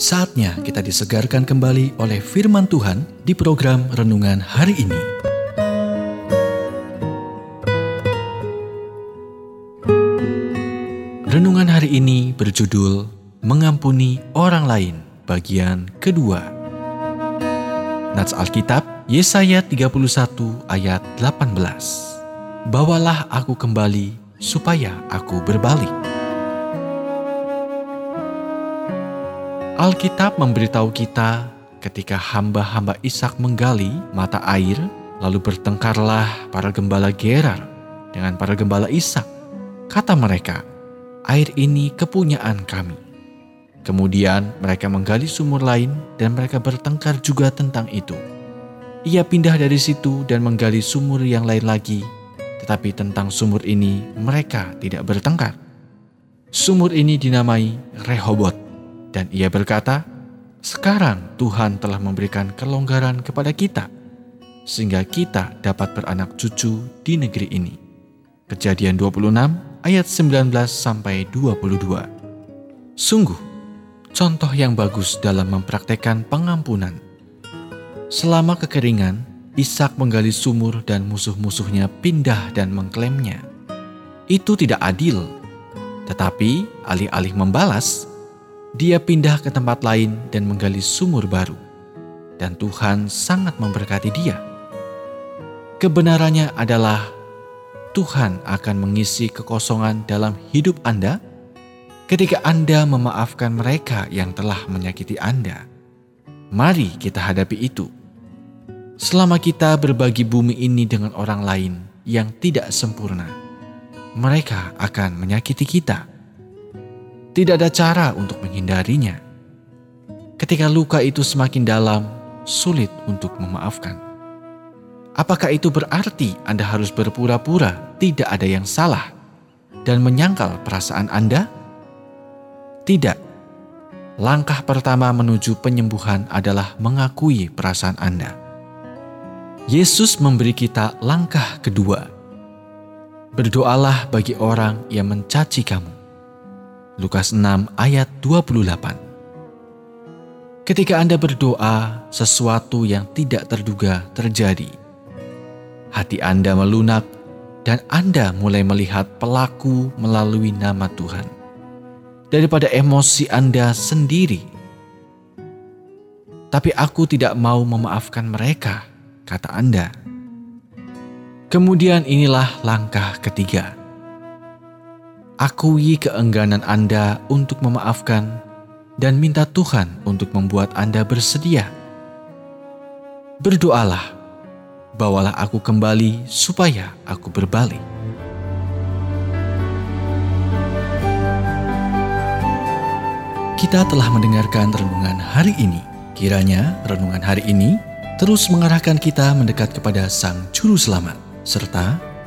Saatnya kita disegarkan kembali oleh firman Tuhan di program renungan hari ini. Renungan hari ini berjudul Mengampuni Orang Lain bagian kedua. Nats Alkitab Yesaya 31 ayat 18. Bawalah aku kembali supaya aku berbalik. Alkitab memberitahu kita ketika hamba-hamba Ishak menggali mata air, lalu bertengkarlah para gembala Gerar dengan para gembala Ishak. Kata mereka, air ini kepunyaan kami. Kemudian mereka menggali sumur lain dan mereka bertengkar juga tentang itu. Ia pindah dari situ dan menggali sumur yang lain lagi, tetapi tentang sumur ini mereka tidak bertengkar. Sumur ini dinamai Rehobot dan ia berkata, "Sekarang Tuhan telah memberikan kelonggaran kepada kita, sehingga kita dapat beranak cucu di negeri ini." Kejadian 26 ayat 19 sampai 22. Sungguh, contoh yang bagus dalam mempraktekkan pengampunan. Selama kekeringan, Ishak menggali sumur dan musuh-musuhnya pindah dan mengklaimnya. Itu tidak adil, tetapi alih-alih membalas, dia pindah ke tempat lain dan menggali sumur baru, dan Tuhan sangat memberkati dia. Kebenarannya adalah Tuhan akan mengisi kekosongan dalam hidup Anda ketika Anda memaafkan mereka yang telah menyakiti Anda. Mari kita hadapi itu. Selama kita berbagi bumi ini dengan orang lain yang tidak sempurna, mereka akan menyakiti kita tidak ada cara untuk menghindarinya. Ketika luka itu semakin dalam, sulit untuk memaafkan. Apakah itu berarti Anda harus berpura-pura tidak ada yang salah dan menyangkal perasaan Anda? Tidak. Langkah pertama menuju penyembuhan adalah mengakui perasaan Anda. Yesus memberi kita langkah kedua. Berdoalah bagi orang yang mencaci kamu Lukas 6 ayat 28. Ketika Anda berdoa, sesuatu yang tidak terduga terjadi. Hati Anda melunak dan Anda mulai melihat pelaku melalui nama Tuhan. Daripada emosi Anda sendiri. Tapi aku tidak mau memaafkan mereka, kata Anda. Kemudian inilah langkah ketiga akui keengganan Anda untuk memaafkan dan minta Tuhan untuk membuat Anda bersedia. Berdoalah, bawalah aku kembali supaya aku berbalik. Kita telah mendengarkan renungan hari ini. Kiranya renungan hari ini terus mengarahkan kita mendekat kepada Sang Juru Selamat, serta